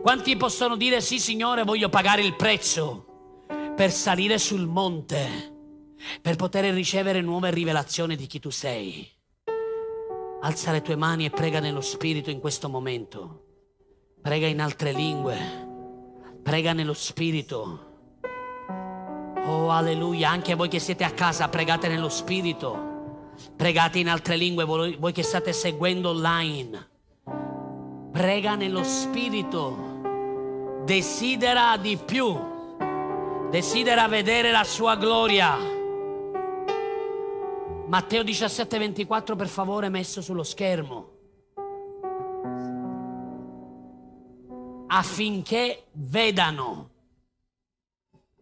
Speaker 1: Quanti possono dire sì Signore, voglio pagare il prezzo per salire sul monte, per poter ricevere nuove rivelazioni di chi tu sei? Alza le tue mani e prega nello Spirito in questo momento. Prega in altre lingue. Prega nello Spirito. Oh, alleluia. Anche voi che siete a casa, pregate nello Spirito. Pregate in altre lingue, voi, voi che state seguendo online. Prega nello Spirito. Desidera di più. Desidera vedere la sua gloria. Matteo 17, 24, per favore, messo sullo schermo. affinché vedano.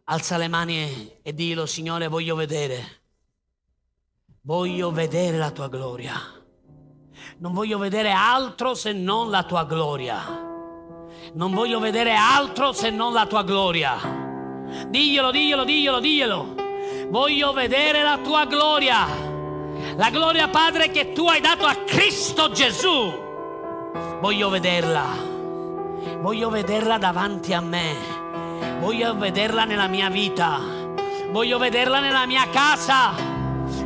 Speaker 1: Alza le mani e dillo, Signore, voglio vedere. Voglio vedere la tua gloria. Non voglio vedere altro se non la tua gloria. Non voglio vedere altro se non la tua gloria. Diglielo, diglielo, diglielo, diglielo. Voglio vedere la tua gloria. La gloria, Padre, che tu hai dato a Cristo Gesù. Voglio vederla. Voglio vederla davanti a me. Voglio vederla nella mia vita. Voglio vederla nella mia casa.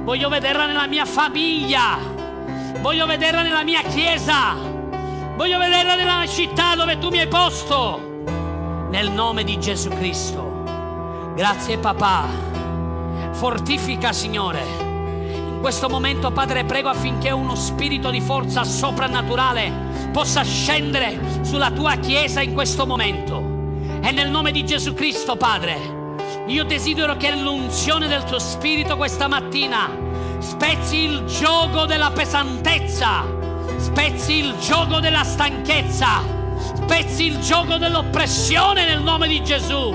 Speaker 1: Voglio vederla nella mia famiglia. Voglio vederla nella mia chiesa. Voglio vederla nella città dove tu mi hai posto. Nel nome di Gesù Cristo. Grazie papà. Fortifica Signore questo momento, Padre, prego affinché uno spirito di forza soprannaturale possa scendere sulla tua Chiesa in questo momento. E nel nome di Gesù Cristo, Padre, io desidero che l'unzione del tuo spirito questa mattina spezzi il gioco della pesantezza, spezzi il gioco della stanchezza, spezzi il gioco dell'oppressione nel nome di Gesù.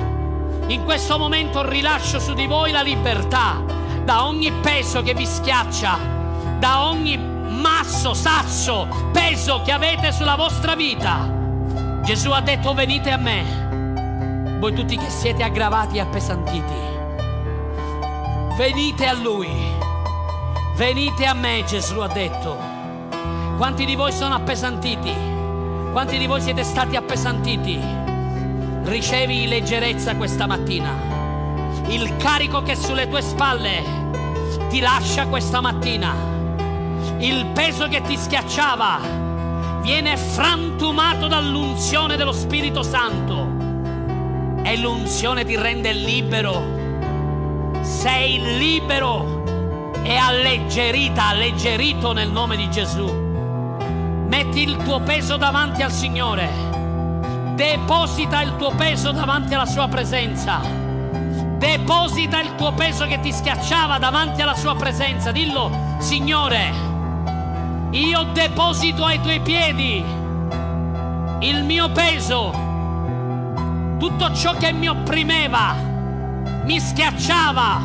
Speaker 1: In questo momento rilascio su di voi la libertà da ogni peso che vi schiaccia, da ogni masso, sasso, peso che avete sulla vostra vita. Gesù ha detto venite a me, voi tutti che siete aggravati e appesantiti. Venite a Lui, venite a me, Gesù ha detto. Quanti di voi sono appesantiti? Quanti di voi siete stati appesantiti? Ricevi leggerezza questa mattina il carico che è sulle tue spalle ti lascia questa mattina. Il peso che ti schiacciava viene frantumato dall'unzione dello Spirito Santo e l'unzione ti rende libero. Sei libero e alleggerita, alleggerito nel nome di Gesù. Metti il tuo peso davanti al Signore. Deposita il tuo peso davanti alla sua presenza. Deposita il tuo peso che ti schiacciava davanti alla sua presenza. Dillo, Signore, io deposito ai tuoi piedi il mio peso, tutto ciò che mi opprimeva, mi schiacciava,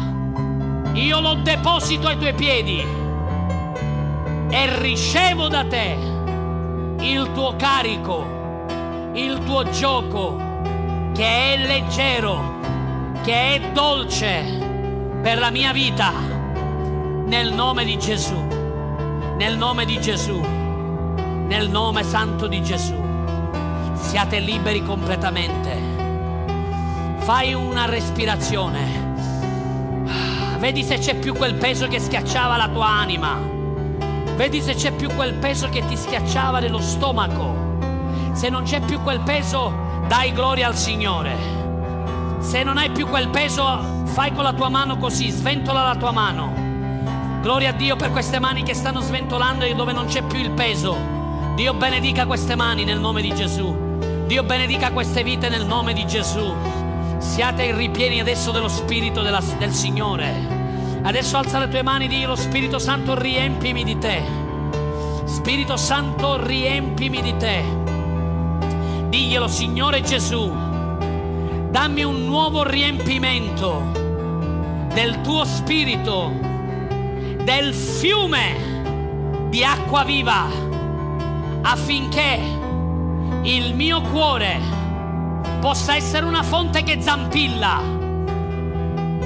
Speaker 1: io lo deposito ai tuoi piedi e ricevo da te il tuo carico il tuo gioco che è leggero, che è dolce per la mia vita, nel nome di Gesù, nel nome di Gesù, nel nome santo di Gesù. Siate liberi completamente. Fai una respirazione. Vedi se c'è più quel peso che schiacciava la tua anima. Vedi se c'è più quel peso che ti schiacciava nello stomaco se non c'è più quel peso, dai gloria al Signore. Se non hai più quel peso, fai con la tua mano così, sventola la tua mano. Gloria a Dio per queste mani che stanno sventolando e dove non c'è più il peso. Dio benedica queste mani nel nome di Gesù. Dio benedica queste vite nel nome di Gesù. Siate ripieni adesso dello Spirito della, del Signore. Adesso alza le tue mani e lo Spirito Santo riempimi di te. Spirito Santo riempimi di te. Diglielo, Signore Gesù, dammi un nuovo riempimento del tuo spirito, del fiume di acqua viva, affinché il mio cuore possa essere una fonte che zampilla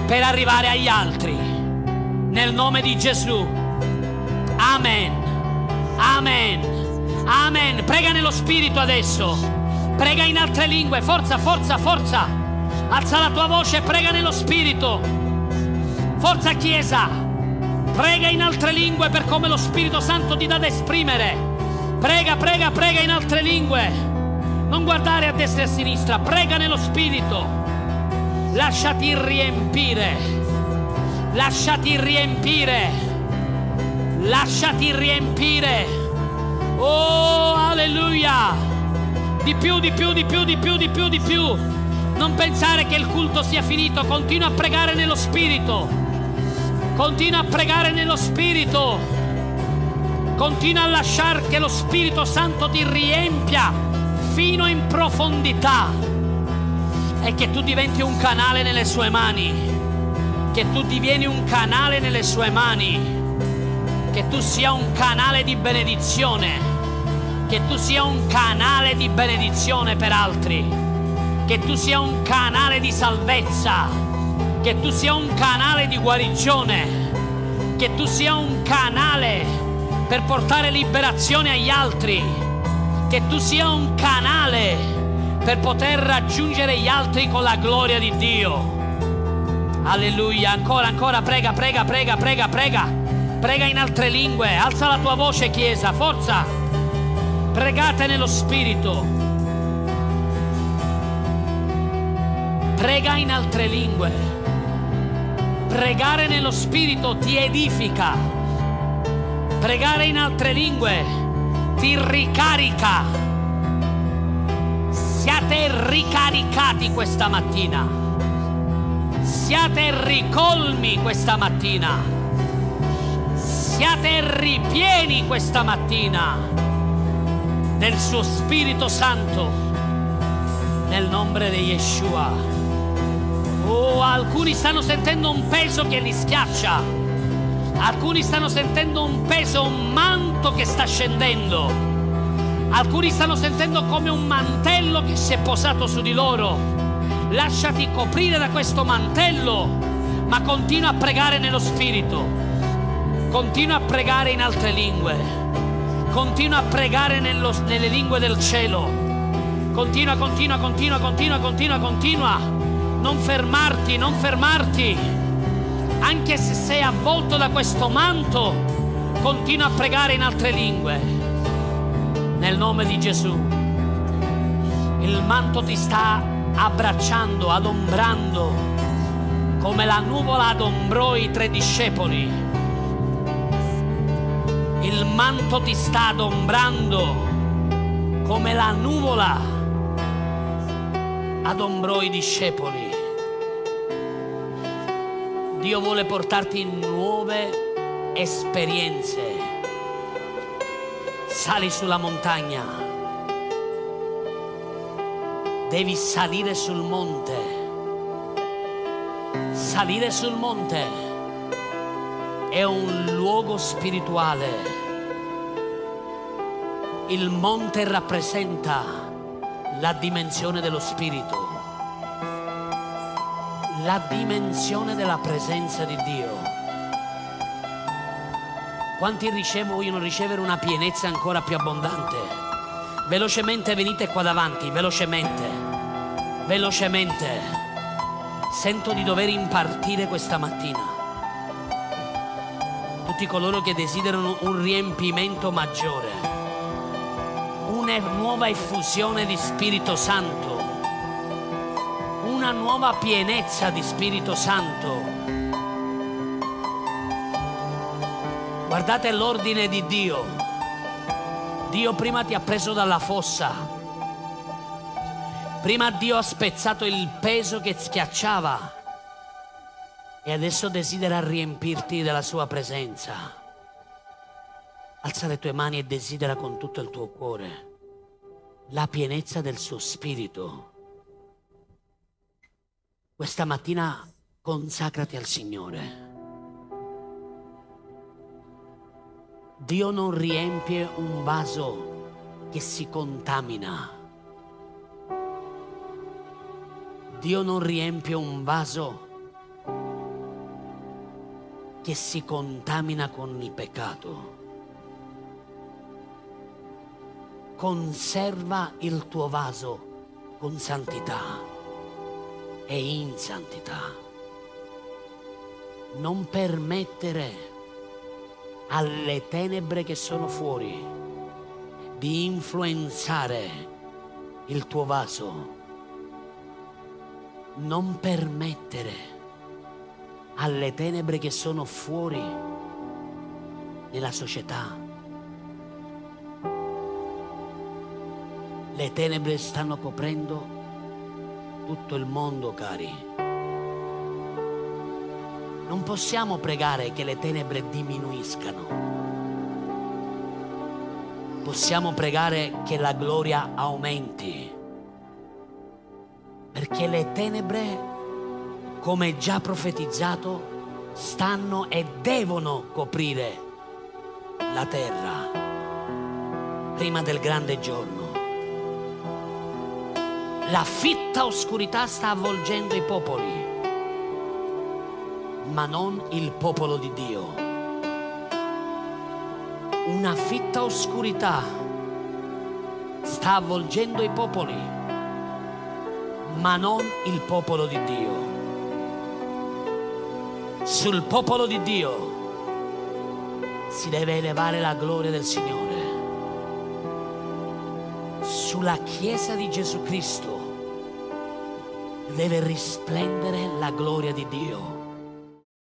Speaker 1: per arrivare agli altri. Nel nome di Gesù. Amen. Amen. Amen. Prega nello spirito adesso. Prega in altre lingue, forza, forza, forza. Alza la tua voce, prega nello spirito. Forza Chiesa. Prega in altre lingue per come lo Spirito Santo ti dà da esprimere. Prega, prega, prega in altre lingue. Non guardare a destra e a sinistra, prega nello spirito. Lasciati riempire. Lasciati riempire. Lasciati riempire. Oh, alleluia. Di più, di più, di più, di più, di più, di più. Non pensare che il culto sia finito, continua a pregare nello Spirito. Continua a pregare nello Spirito. Continua a lasciare che lo Spirito Santo ti riempia fino in profondità e che tu diventi un canale nelle sue mani. Che tu divieni un canale nelle sue mani. Che tu sia un canale di benedizione che tu sia un canale di benedizione per altri, che tu sia un canale di salvezza, che tu sia un canale di guarigione, che tu sia un canale per portare liberazione agli altri, che tu sia un canale per poter raggiungere gli altri con la gloria di Dio. Alleluia, ancora, ancora, prega, prega, prega, prega, prega, prega in altre lingue, alza la tua voce Chiesa, forza. Pregate nello Spirito. Prega in altre lingue. Pregare nello Spirito ti edifica. Pregare in altre lingue ti ricarica. Siate ricaricati questa mattina. Siate ricolmi questa mattina. Siate ripieni questa mattina del suo Spirito Santo nel nome di Yeshua. Alcuni stanno sentendo un peso che li schiaccia. Alcuni stanno sentendo un peso, un manto che sta scendendo. Alcuni stanno sentendo come un mantello che si è posato su di loro. Lasciati coprire da questo mantello, ma continua a pregare nello Spirito. Continua a pregare in altre lingue Continua a pregare nello, nelle lingue del cielo. Continua, continua, continua, continua, continua, continua. Non fermarti, non fermarti. Anche se sei avvolto da questo manto, continua a pregare in altre lingue. Nel nome di Gesù. Il manto ti sta abbracciando, adombrando, come la nuvola adombrò i tre discepoli il manto ti sta adombrando come la nuvola adombrò i discepoli. Dio vuole portarti in nuove esperienze. Sali sulla montagna. Devi salire sul monte. Salire sul monte è un luogo spirituale. Il monte rappresenta la dimensione dello spirito, la dimensione della presenza di Dio. Quanti ricevo, vogliono ricevere una pienezza ancora più abbondante? Velocemente venite qua davanti, velocemente, velocemente. Sento di dover impartire questa mattina. Tutti coloro che desiderano un riempimento maggiore una nuova effusione di Spirito Santo, nuova pienezza di Spirito Santo. Guardate l'ordine di Dio. Dio prima ti ha preso dalla fossa. Prima Dio ha spezzato il peso che schiacciava e adesso desidera riempirti della sua presenza. Alza le tue mani e desidera con tutto il tuo cuore la pienezza del suo spirito. Questa mattina consacrati al Signore. Dio non riempie un vaso che si contamina. Dio non riempie un vaso che si contamina con il peccato. conserva il tuo vaso con santità e in santità. Non permettere alle tenebre che sono fuori di influenzare il tuo vaso. Non permettere alle tenebre che sono fuori nella società Le tenebre stanno coprendo tutto il mondo, cari. Non possiamo pregare che le tenebre diminuiscano. Possiamo pregare che la gloria aumenti. Perché le tenebre, come già profetizzato, stanno e devono coprire la terra prima del grande giorno. La fitta oscurità sta avvolgendo i popoli, ma non il popolo di Dio. Una fitta oscurità sta avvolgendo i popoli, ma non il popolo di Dio. Sul popolo di Dio si deve elevare la gloria del Signore. Sulla Chiesa di Gesù Cristo deve risplendere la gloria di Dio.